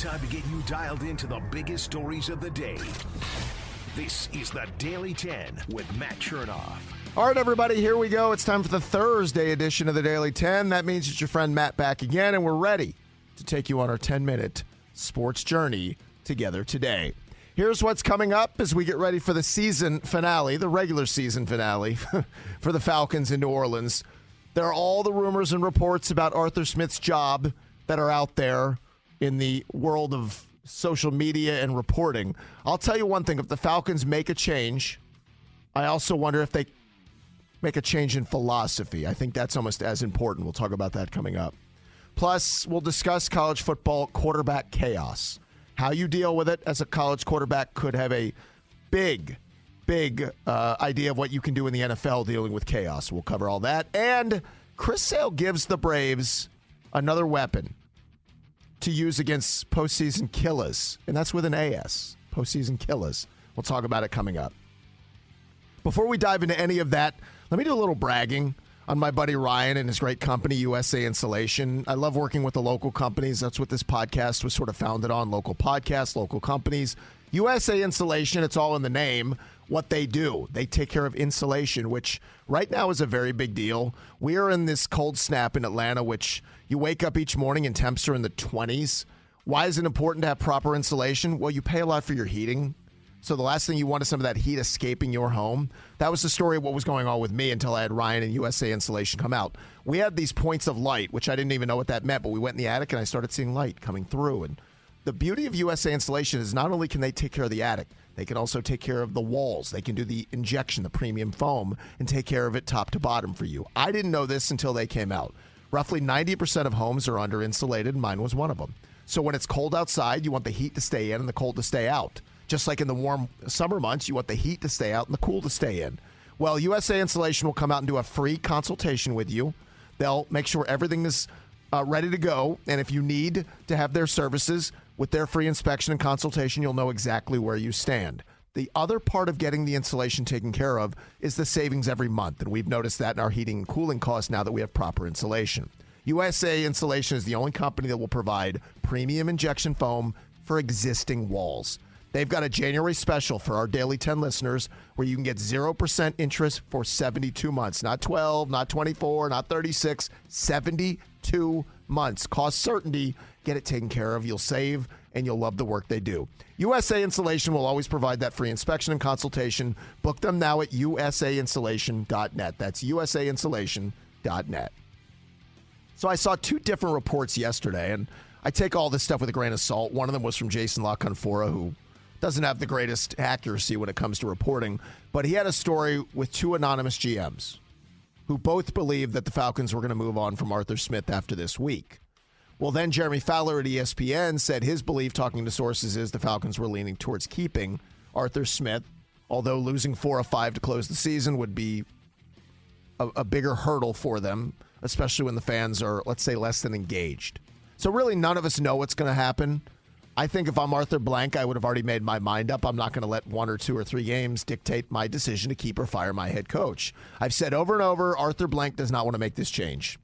Time to get you dialed into the biggest stories of the day. This is the Daily 10 with Matt Chernoff. All right, everybody, here we go. It's time for the Thursday edition of the Daily 10. That means it's your friend Matt back again, and we're ready to take you on our 10 minute sports journey together today. Here's what's coming up as we get ready for the season finale, the regular season finale for the Falcons in New Orleans. There are all the rumors and reports about Arthur Smith's job that are out there in the world of social media and reporting. I'll tell you one thing if the Falcons make a change, I also wonder if they make a change in philosophy. I think that's almost as important. We'll talk about that coming up. Plus, we'll discuss college football quarterback chaos. How you deal with it as a college quarterback could have a big, big uh, idea of what you can do in the NFL dealing with chaos. We'll cover all that. And Chris Sale gives the Braves another weapon to use against postseason killas, and that's with an AS, postseason killas. We'll talk about it coming up. Before we dive into any of that, let me do a little bragging on my buddy Ryan and his great company, USA Insulation. I love working with the local companies. That's what this podcast was sort of founded on local podcasts, local companies. USA Insulation, it's all in the name. What they do, they take care of insulation, which right now is a very big deal. We are in this cold snap in Atlanta, which you wake up each morning and temps are in the 20s. Why is it important to have proper insulation? Well, you pay a lot for your heating. So the last thing you want is some of that heat escaping your home. That was the story of what was going on with me until I had Ryan and USA Insulation come out. We had these points of light, which I didn't even know what that meant, but we went in the attic and I started seeing light coming through. And the beauty of USA Insulation is not only can they take care of the attic, they can also take care of the walls. They can do the injection, the premium foam, and take care of it top to bottom for you. I didn't know this until they came out. Roughly 90% of homes are under insulated, and mine was one of them. So when it's cold outside, you want the heat to stay in and the cold to stay out. Just like in the warm summer months, you want the heat to stay out and the cool to stay in. Well, USA Insulation will come out and do a free consultation with you. They'll make sure everything is uh, ready to go. And if you need to have their services with their free inspection and consultation, you'll know exactly where you stand. The other part of getting the insulation taken care of is the savings every month. And we've noticed that in our heating and cooling costs now that we have proper insulation. USA Insulation is the only company that will provide premium injection foam for existing walls. They've got a January special for our Daily 10 listeners where you can get 0% interest for 72 months. Not 12, not 24, not 36, 72 months. Cost certainty. Get it taken care of. You'll save and you'll love the work they do. USA Insulation will always provide that free inspection and consultation. Book them now at usainsulation.net. That's usainsulation.net. So I saw two different reports yesterday, and I take all this stuff with a grain of salt. One of them was from Jason La Canfora, who doesn't have the greatest accuracy when it comes to reporting, but he had a story with two anonymous GMs who both believed that the Falcons were going to move on from Arthur Smith after this week. Well, then Jeremy Fowler at ESPN said his belief, talking to sources, is the Falcons were leaning towards keeping Arthur Smith, although losing four or five to close the season would be a, a bigger hurdle for them, especially when the fans are, let's say, less than engaged. So, really, none of us know what's going to happen. I think if I'm Arthur Blank, I would have already made my mind up. I'm not going to let one or two or three games dictate my decision to keep or fire my head coach. I've said over and over Arthur Blank does not want to make this change.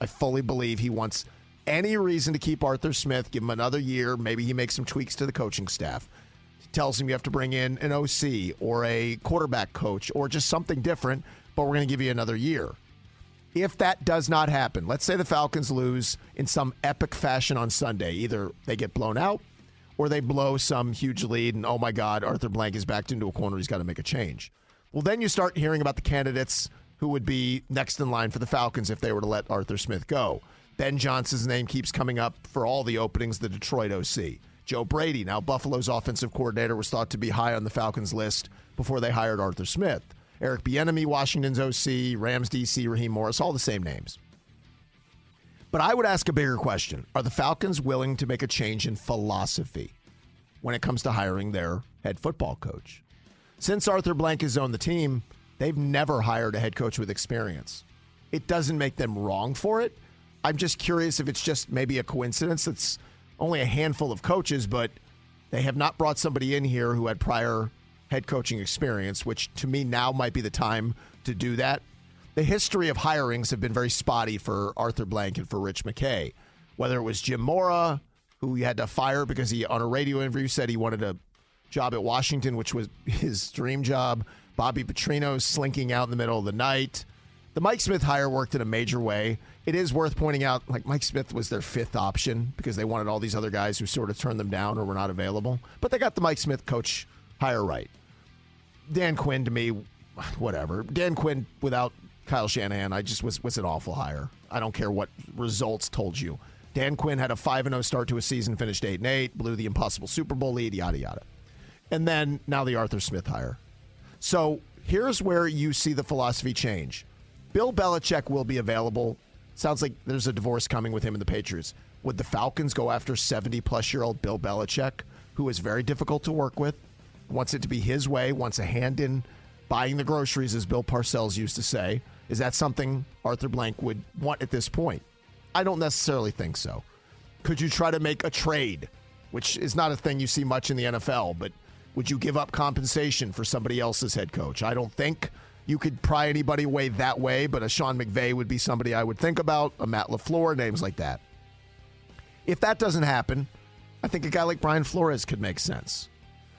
I fully believe he wants any reason to keep Arthur Smith, give him another year. Maybe he makes some tweaks to the coaching staff. He tells him you have to bring in an OC or a quarterback coach or just something different, but we're going to give you another year. If that does not happen, let's say the Falcons lose in some epic fashion on Sunday. Either they get blown out or they blow some huge lead and, oh my God, Arthur Blank is backed into a corner. He's got to make a change. Well, then you start hearing about the candidates who would be next in line for the Falcons if they were to let Arthur Smith go. Ben Johnson's name keeps coming up for all the openings, the Detroit OC. Joe Brady, now Buffalo's offensive coordinator, was thought to be high on the Falcons list before they hired Arthur Smith. Eric Bieniemy, Washington's OC, Rams DC, Raheem Morris, all the same names. But I would ask a bigger question Are the Falcons willing to make a change in philosophy when it comes to hiring their head football coach? Since Arthur Blank has owned the team, they've never hired a head coach with experience. It doesn't make them wrong for it. I'm just curious if it's just maybe a coincidence. It's only a handful of coaches, but they have not brought somebody in here who had prior head coaching experience, which to me now might be the time to do that. The history of hirings have been very spotty for Arthur Blank and for Rich McKay. Whether it was Jim Mora, who he had to fire because he, on a radio interview, said he wanted a job at Washington, which was his dream job. Bobby Petrino slinking out in the middle of the night. The Mike Smith hire worked in a major way. It is worth pointing out, like Mike Smith was their fifth option because they wanted all these other guys who sort of turned them down or were not available. But they got the Mike Smith coach hire right. Dan Quinn to me, whatever. Dan Quinn without Kyle Shanahan, I just was was an awful hire. I don't care what results told you. Dan Quinn had a 5 0 start to a season, finished 8 and 8, blew the impossible Super Bowl lead, yada, yada. And then now the Arthur Smith hire. So here's where you see the philosophy change. Bill Belichick will be available. Sounds like there's a divorce coming with him and the Patriots. Would the Falcons go after 70 plus year old Bill Belichick, who is very difficult to work with, wants it to be his way, wants a hand in buying the groceries, as Bill Parcells used to say? Is that something Arthur Blank would want at this point? I don't necessarily think so. Could you try to make a trade, which is not a thing you see much in the NFL, but would you give up compensation for somebody else's head coach? I don't think you could pry anybody away that way, but a Sean McVay would be somebody I would think about, a Matt LaFleur, names like that. If that doesn't happen, I think a guy like Brian Flores could make sense.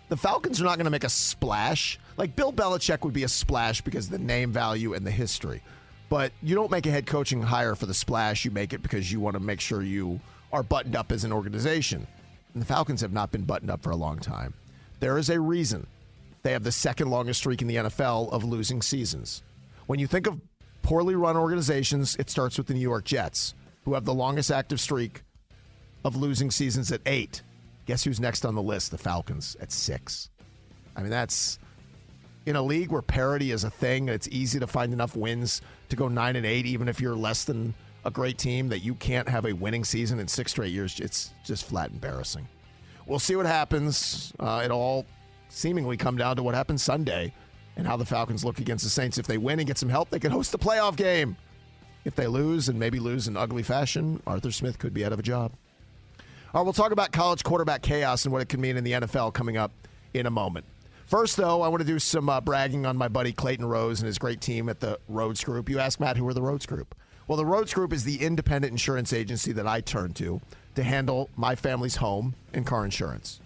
The Falcons are not going to make a splash. Like Bill Belichick would be a splash because of the name value and the history. But you don't make a head coaching hire for the splash. You make it because you want to make sure you are buttoned up as an organization. And the Falcons have not been buttoned up for a long time. There is a reason they have the second longest streak in the NFL of losing seasons. When you think of poorly run organizations, it starts with the New York Jets, who have the longest active streak of losing seasons at eight. Guess who's next on the list? The Falcons at six. I mean, that's in a league where parity is a thing. It's easy to find enough wins to go nine and eight, even if you're less than a great team, that you can't have a winning season in six straight years. It's just flat embarrassing. We'll see what happens. Uh, it all seemingly come down to what happens Sunday and how the Falcons look against the Saints. If they win and get some help, they can host a playoff game. If they lose and maybe lose in ugly fashion, Arthur Smith could be out of a job. All right, we'll talk about college quarterback chaos and what it could mean in the NFL coming up in a moment. First, though, I want to do some uh, bragging on my buddy Clayton Rose and his great team at the Rhodes Group. You ask Matt, who are the Rhodes Group? Well, the Rhodes Group is the independent insurance agency that I turn to to handle my family's home and car insurance.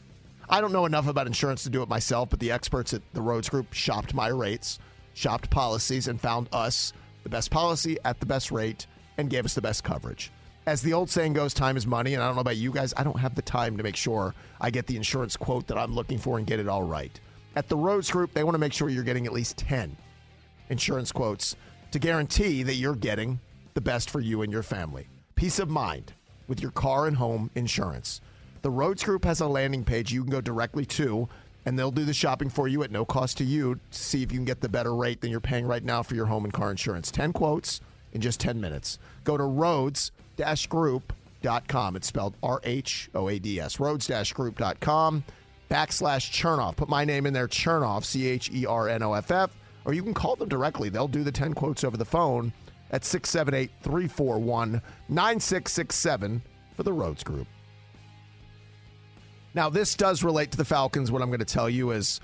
I don't know enough about insurance to do it myself, but the experts at the Rhodes Group shopped my rates, shopped policies, and found us the best policy at the best rate and gave us the best coverage. As the old saying goes, time is money, and I don't know about you guys, I don't have the time to make sure I get the insurance quote that I'm looking for and get it all right. At the Rhodes Group, they want to make sure you're getting at least 10 insurance quotes to guarantee that you're getting the best for you and your family. Peace of mind with your car and home insurance. The Rhodes Group has a landing page you can go directly to, and they'll do the shopping for you at no cost to you to see if you can get the better rate than you're paying right now for your home and car insurance. 10 quotes in just 10 minutes. Go to Rhodes-Group.com. It's spelled R-H-O-A-D-S. Rhodes-Group.com backslash Chernoff. Put my name in there, Chernoff, C H E R N O F F, or you can call them directly. They'll do the 10 quotes over the phone at 678 341 9667 for the Rhodes Group. Now, this does relate to the Falcons. What I'm going to tell you is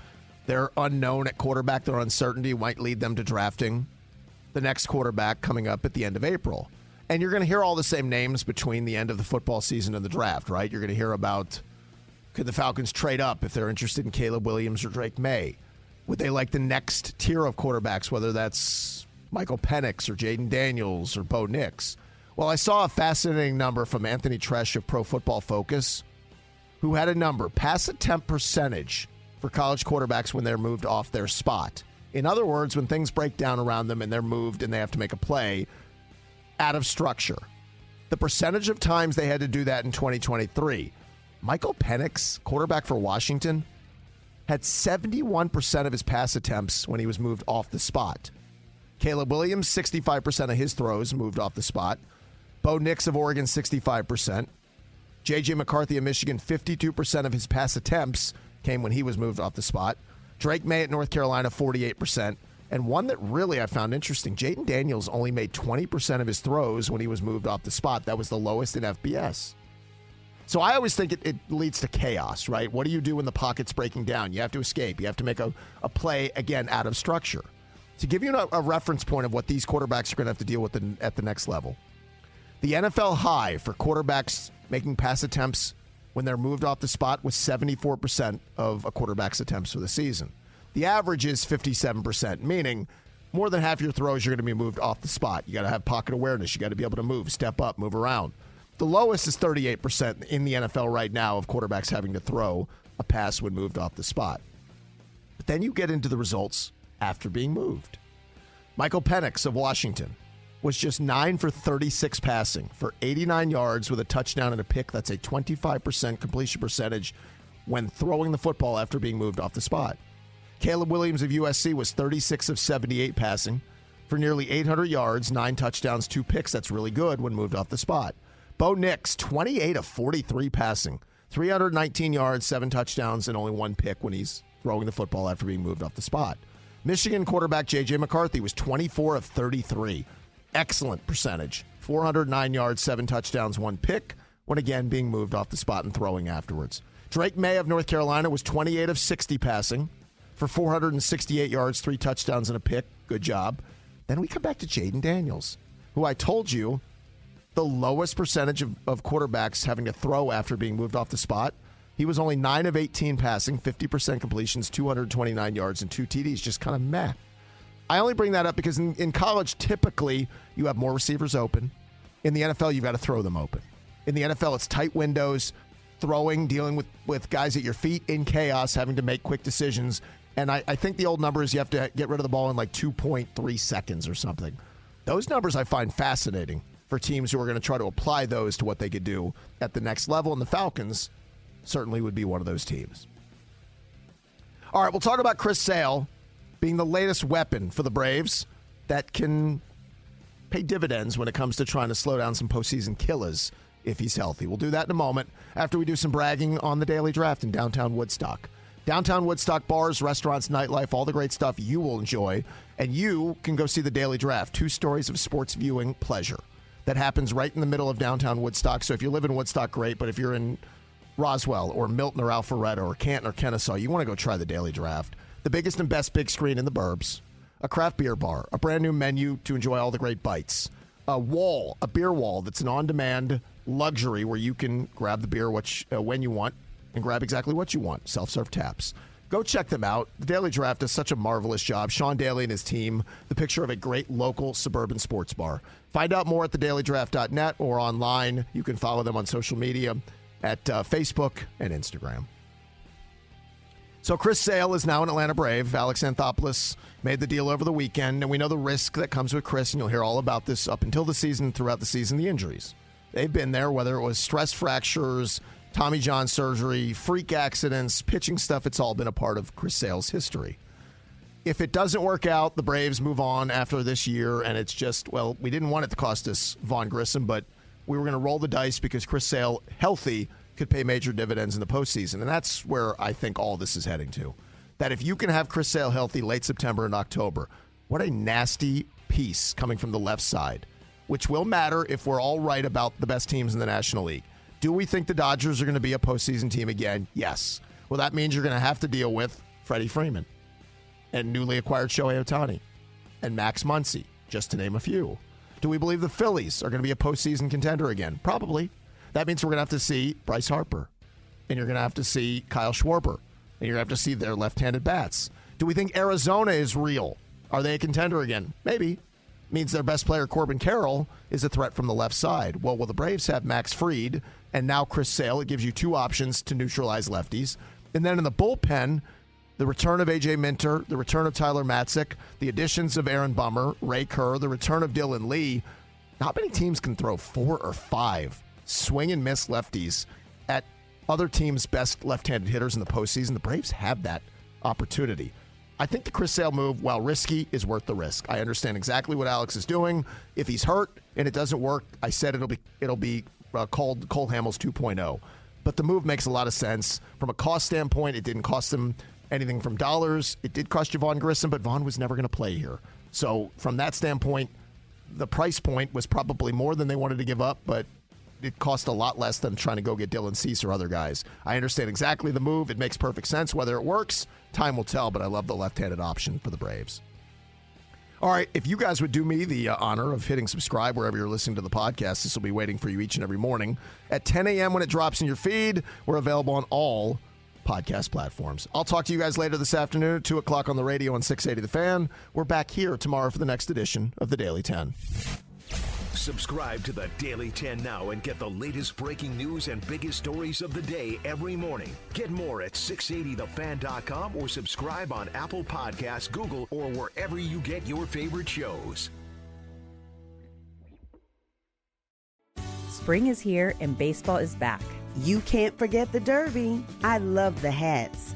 they're unknown at quarterback. Their uncertainty might lead them to drafting the next quarterback coming up at the end of April. And you're going to hear all the same names between the end of the football season and the draft, right? You're going to hear about could the Falcons trade up if they're interested in Caleb Williams or Drake Maye? Would they like the next tier of quarterbacks, whether that's Michael Penix or Jayden Daniels or Bo Nix? Well, I saw a fascinating number from Anthony Treash of Pro Football Focus who had a number pass attempt percentage for college quarterbacks when they're moved off their spot. In other words, when things break down around them and they're moved and they have to make a play out of structure. The percentage of times they had to do that in 2023. Michael Penix, quarterback for Washington, had 71% of his pass attempts when he was moved off the spot. Caleb Williams, 65% of his throws moved off the spot. Bo Nix of Oregon, 65%. J.J. McCarthy of Michigan, 52% of his pass attempts came when he was moved off the spot. Drake Maye at North Carolina, 48%. And one that really I found interesting Jayden Daniels only made 20% of his throws when he was moved off the spot. That was the lowest in FBS. So I always think it, it, leads to chaos, right? What do you do when the pocket's breaking down? You have to escape. You have to make a, a play, again, out of structure. To give you a, a reference point of what these quarterbacks are going to have to deal with at the next level, the NFL high for quarterbacks making pass attempts when they're moved off the spot was 74% of a quarterback's attempts for the season. The average is 57%, meaning more than half your throws you're going to be moved off the spot. You got to have pocket awareness. You got to be able to move, step up, move around. The lowest is 38% in the NFL right now of quarterbacks having to throw a pass when moved off the spot. But then you get into the results after being moved. Michael Penix of Washington was just 9 for 36 passing for 89 yards with a touchdown and a pick. That's a 25% completion percentage when throwing the football after being moved off the spot. Caleb Williams of USC was 36 of 78 passing for nearly 800 yards, nine touchdowns, two picks. That's really good when moved off the spot. Bo Nix, 28 of 43 passing, 319 yards, seven touchdowns, and only one pick when he's throwing the football after being moved off the spot. Michigan quarterback J.J. McCarthy was 24 of 33. Excellent percentage. 409 yards, seven touchdowns, one pick, when again being moved off the spot and throwing afterwards. Drake Maye of North Carolina was 28 of 60 passing for 468 yards, three touchdowns, and a pick. Good job. Then we come back to Jayden Daniels, who I told you the lowest percentage of, of quarterbacks having to throw after being moved off the spot. He was only 9 of 18 passing, 50% completions, 229 yards, and two TDs. Just kind of meh. I only bring that up because in, in college, typically you have more receivers open. In the NFL, you've got to throw them open. In the NFL, it's tight windows, throwing, dealing with, with guys at your feet in chaos, having to make quick decisions. And I, I think the old number is you have to get rid of the ball in like 2.3 seconds or something. Those numbers I find fascinating for teams who are going to try to apply those to what they could do at the next level. And the Falcons certainly would be one of those teams. All right, we'll talk about Chris Sale being the latest weapon for the Braves that can pay dividends when it comes to trying to slow down some postseason killers if he's healthy. We'll do that in a moment after we do some bragging on the daily draft in downtown Woodstock. Downtown Woodstock bars, restaurants, nightlife, all the great stuff you will enjoy. And you can go see the daily draft, two stories of sports viewing pleasure that happens right in the middle of downtown Woodstock. So if you live in Woodstock, great. But if you're in Roswell or Milton or Alpharetta or Canton or Kennesaw, you want to go try the Daily Draft. The biggest and best big screen in the burbs, a craft beer bar, a brand new menu to enjoy all the great bites, a wall, a beer wall that's an on demand luxury where you can grab the beer which, uh, when you want and grab exactly what you want self serve taps. Go check them out. The Daily Draft does such a marvelous job. Sean Daly and his team, the picture of a great local suburban sports bar. Find out more at thedailydraft.net or online. You can follow them on social media at uh, Facebook and Instagram. So Chris Sale is now an Atlanta Brave. Alex Anthopoulos made the deal over the weekend, and we know the risk that comes with Chris, and you'll hear all about this up until the season, throughout the season, the injuries. They've been there, whether it was stress fractures, Tommy John surgery, freak accidents, pitching stuff. It's all been a part of Chris Sale's history. If it doesn't work out, the Braves move on after this year, and it's just, well, we didn't want it to cost us Vaughn Grissom, but we were going to roll the dice because Chris Sale, healthy, could pay major dividends in the postseason. And that's where I think all this is heading to. That if you can have Chris Sale healthy late September and October, what a nasty piece coming from the left side, which will matter if we're all right about the best teams in the National League. Do we think the Dodgers are going to be a postseason team again? Yes. Well, that means you're going to have to deal with Freddie Freeman and newly acquired Shohei Ohtani and Max Muncy, just to name a few. Do we believe the Phillies are going to be a postseason contender again? Probably. That means we're going to have to see Bryce Harper, and you're going to have to see Kyle Schwarber, and you're going to have to see their left handed bats. Do we think Arizona is real? Are they a contender again? Maybe means their best player, Corbin Carroll, is a threat from the left side. Well, will the Braves have Max Fried and now Chris Sale? It gives you two options to neutralize lefties. And then in the bullpen, the return of AJ Minter, the return of Tyler Matzek, the additions of Aaron Bummer, Ray Kerr, the return of Dylan Lee. Not many teams can throw four or five swing and miss lefties at other teams' best left handed hitters in the postseason. The Braves have that opportunity. I think the Chris Sale move, while risky, is worth the risk. I understand exactly what Alex is doing. If he's hurt and it doesn't work, I said it'll be it'll be uh, called Cole Hamels 2.0. But the move makes a lot of sense from a cost standpoint. It didn't cost them anything from dollars. It did cost Vaughn Grissom, but Vaughn was never going to play here. So from that standpoint, the price point was probably more than they wanted to give up, but it cost a lot less than trying to go get Dylan Cease or other guys. I understand exactly the move. It makes perfect sense. Whether it works, time will tell, but I love the left handed option for the Braves. All right, if you guys would do me the uh, honor of hitting subscribe wherever you're listening to the podcast, this will be waiting for you each and every morning at 10 a.m. when it drops in your feed. We're available on all podcast platforms. I'll talk to you guys later this afternoon at 2 o'clock on the radio on 680 The Fan. We're back here tomorrow for the next edition of the Daily 10. Subscribe to the Daily 10 now and get the latest breaking news and biggest stories of the day every morning. Get more at 680thefan.com or subscribe on Apple Podcasts, Google, or wherever you get your favorite shows. Spring is here and baseball is back. You can't forget the Derby. I love the hats.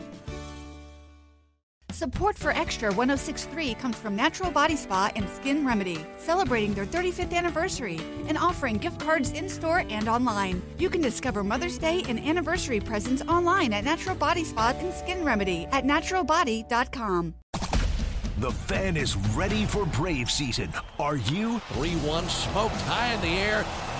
Support for Extra 1063 comes from Natural Body Spa and Skin Remedy, celebrating their 35th anniversary and offering gift cards in store and online. You can discover Mother's Day and anniversary presents online at Natural Body Spa and Skin Remedy at naturalbody.com. The fan is ready for Brave season. Are you? 3 1 smoked high in the air,